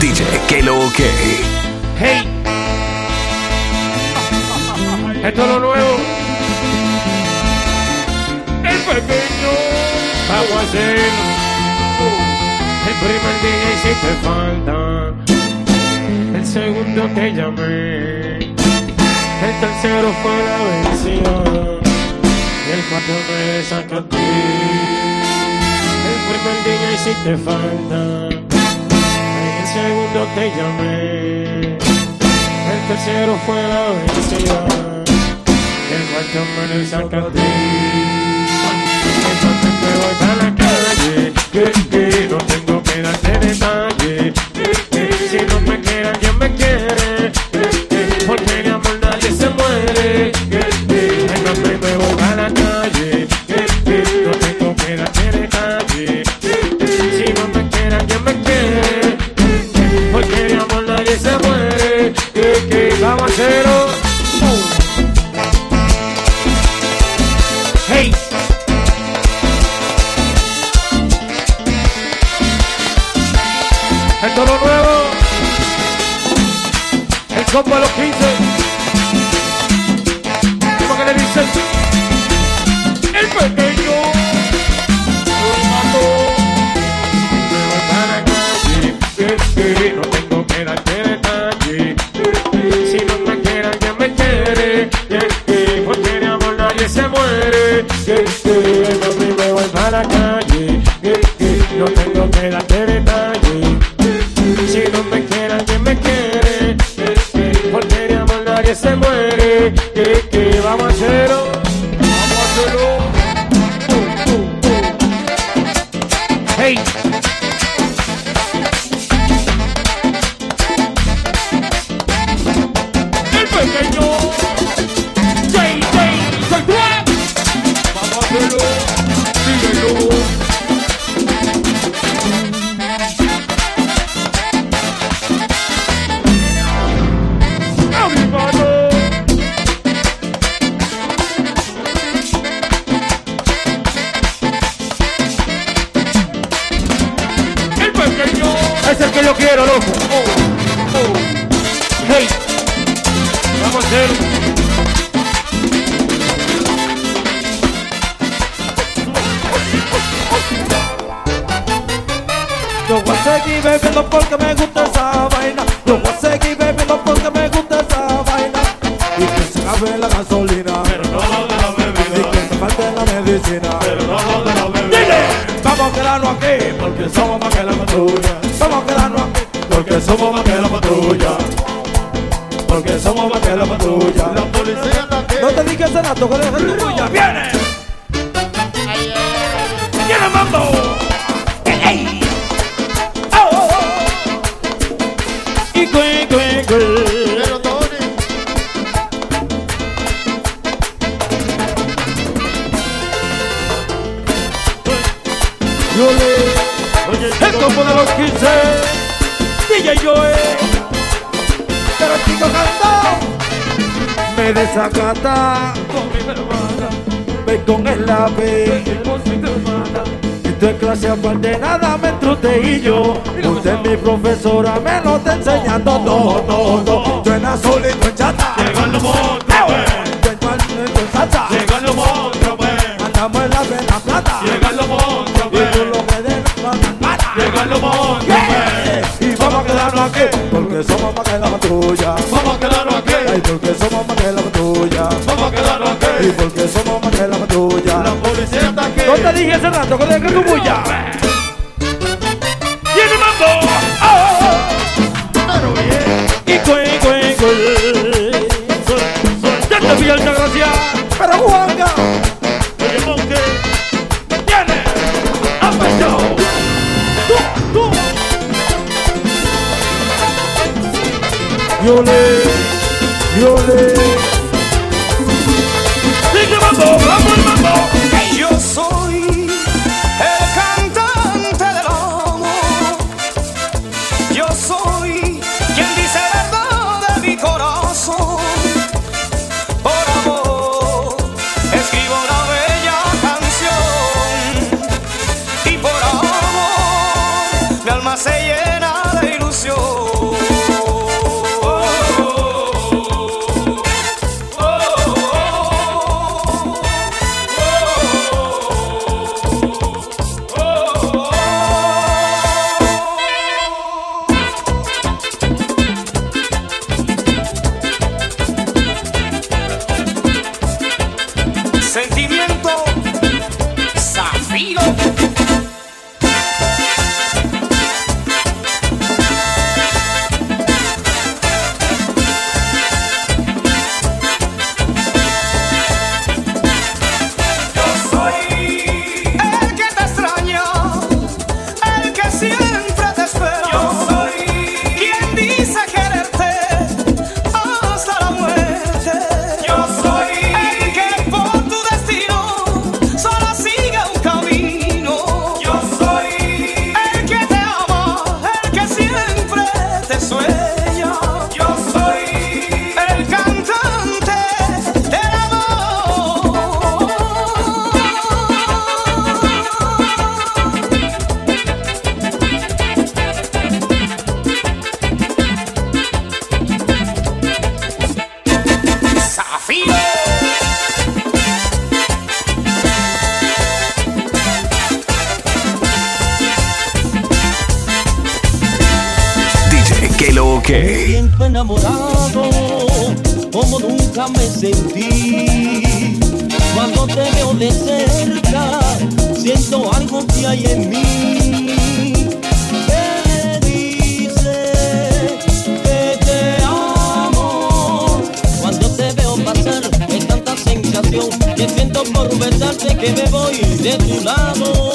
DJ que lo que. Hey. Esto es lo nuevo. El pequeño. Vamos a. El primer día hiciste falta. El segundo te llamé. El tercero fue la vencida. Y el cuarto me saca a ti. El primer día hiciste falta. Segundo te llamé. El tercero fue la vencida. El cuarto me saca a ti. Entonces me voy a la calle. Que, que no tengo que darte detalle. Que, que si no me El pequeño. Lo mató. No tengo que darte. Si no me quiere, me quiere. Que, que, Porque de amor nadie se muere. Me voy para calle. No tengo que. Si no me quiere, me quiere. Que, que, Porque de amor nadie se muere. Seguir bebiendo porque me gusta esa vaina. Yo voy a seguir bebiendo porque me gusta esa vaina. Y que se acabe la gasolina. Pero no de la Y bebida. que me falte la medicina. Pero no de la bebida. Dile, vamos a quedarnos aquí porque somos más que la patrulla. Vamos a quedarnos aquí porque somos más que la patrulla. Porque somos más que la patrulla. La policía está aquí. No te dije hace rato que dejes tu bulla. ¡Viene desacata con mi hermana. Ve con el. Y tú en clase aparte nada me entrute y yo. Usted mi profesora me lo está enseñando. No Yo en azul y tú en chata. Llegan los monstruos, Yo en mal- tú en salsa Llegan los monstruos, Andamos en la vena plata. Llegan los monstruos, Y tú lo que de mata. Llegan los monstruos. Y vamos a quedarnos aquí Porque somos más la patrulla Vamos a quedarnos aquí. Ay, porque somos más que la patrulla Vamos a quedarnos Y aquí. porque somos más que la patrulla La policía está aquí. No te dije hace rato que dejes tu bulla Yo le sentir. Cuando te veo de cerca, siento algo que hay en mí. que te amo, cuando te veo pasar en tanta sensación, te siento por besarte que me voy de tu lado.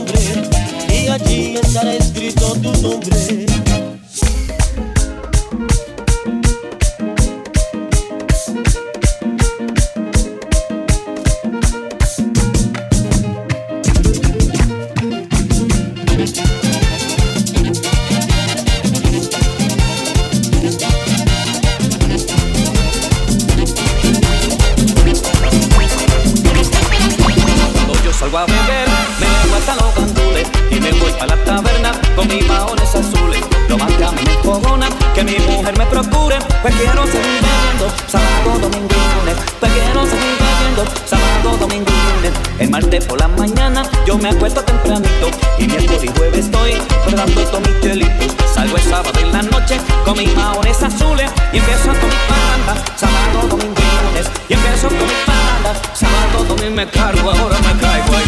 nombre a allí estará escrito tu nombre. yo me acuesto tempranito y miércoles y jueves estoy rodando todos mis delitos. Salgo el sábado en la noche con mis maones azules y empiezo con mis bandas, sábado, domingo y empiezo con mis bandas, sábado, domingo me cargo, ahora me caigo ahí.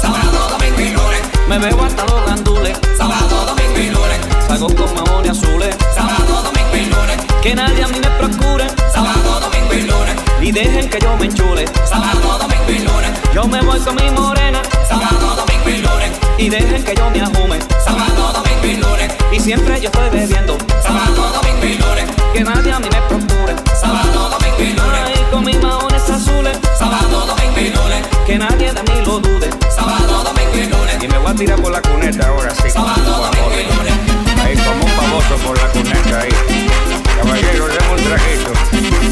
Sábado, domingo y lunes me bebo hasta los gandules. Sábado, domingo y lunes salgo con maones azules. Sábado, domingo y lunes que nadie a mí me procure. Sábado, domingo domingo y. Y dejen que yo me enchule. Sábado, domingo y luna. Yo me voy con mi morena. Sábado, domingo y luna. Y dejen que yo me ajume. Sábado, domingo y luna. Y siempre yo estoy bebiendo. Sábado, domingo y luna. Que nadie a mí me procure. Sábado, domingo y luna. Y con mis maones azules. Sábado, domingo y luna. Que nadie de mí lo dude. Sábado, domingo y luna. Y me voy a tirar por la cuneta ahora sí. Sábado, domingo y luna. Ahí como un pavoso por la cuneta ahí. Caballero, demos un trajito.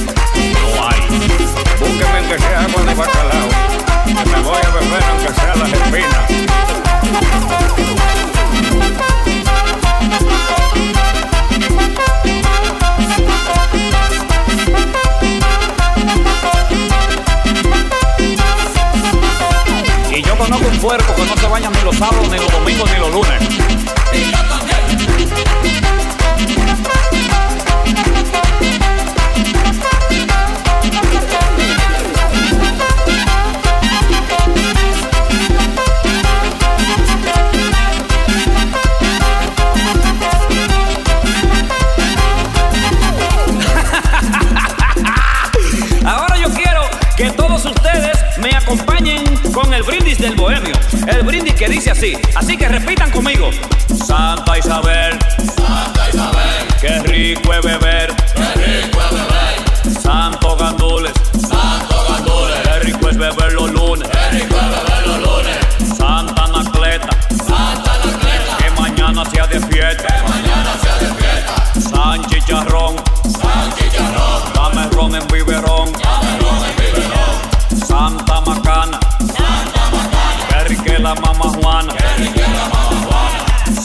Santa Isabel. Santa Isabel. Qué rico es beber. Qué rico es beber. Santo Gandules. Santo Gandules. Qué rico es beber los lunes. Qué rico es beber los lunes. Santa Anacleta. Santa Anacleta. Que mañana sea de fiesta. Que mañana sea de fiesta. San Chicharrón. San Chicharrón. Dame ron en biberón. Dame ron en biberón. Santa Macana. Santa Macana. Qué rica la mamá Juana. Qué rica la mamá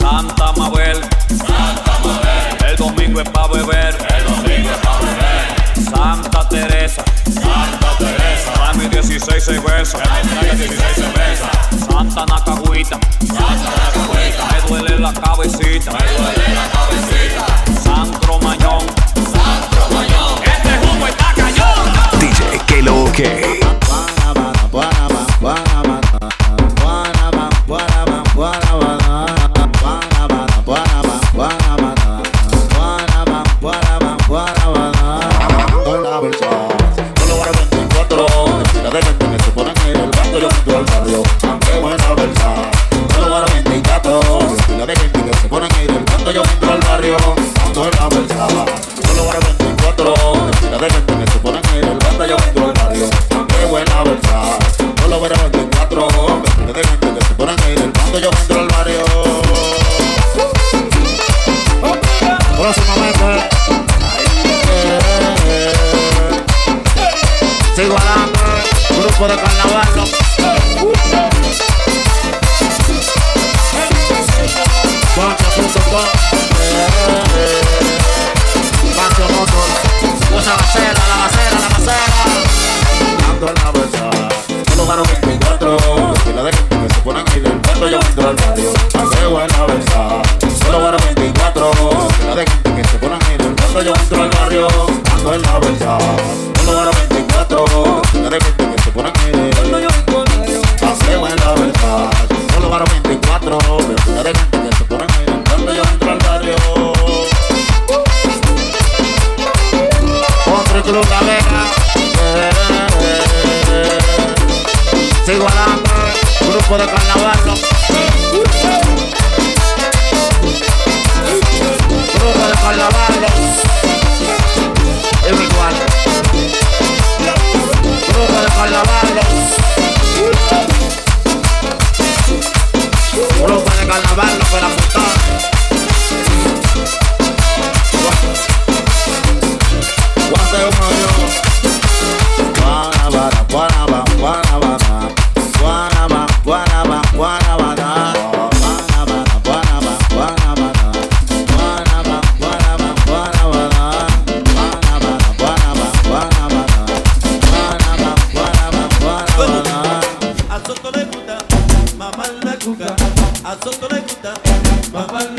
Santa Mabel. Santa Mabel. El domingo es para beber. El domingo es para beber. Santa Teresa. Santa Teresa. Dame 16 cervezas. Dame 16 cervezas. Santa Nacahuita. Santa Nacahuita. Me duele la cabecita. Me duele la cabecita. Santro Mañón. Santro Mañón. Este humo está cañón. DJ que lo que. Otro A Soto le gusta mamar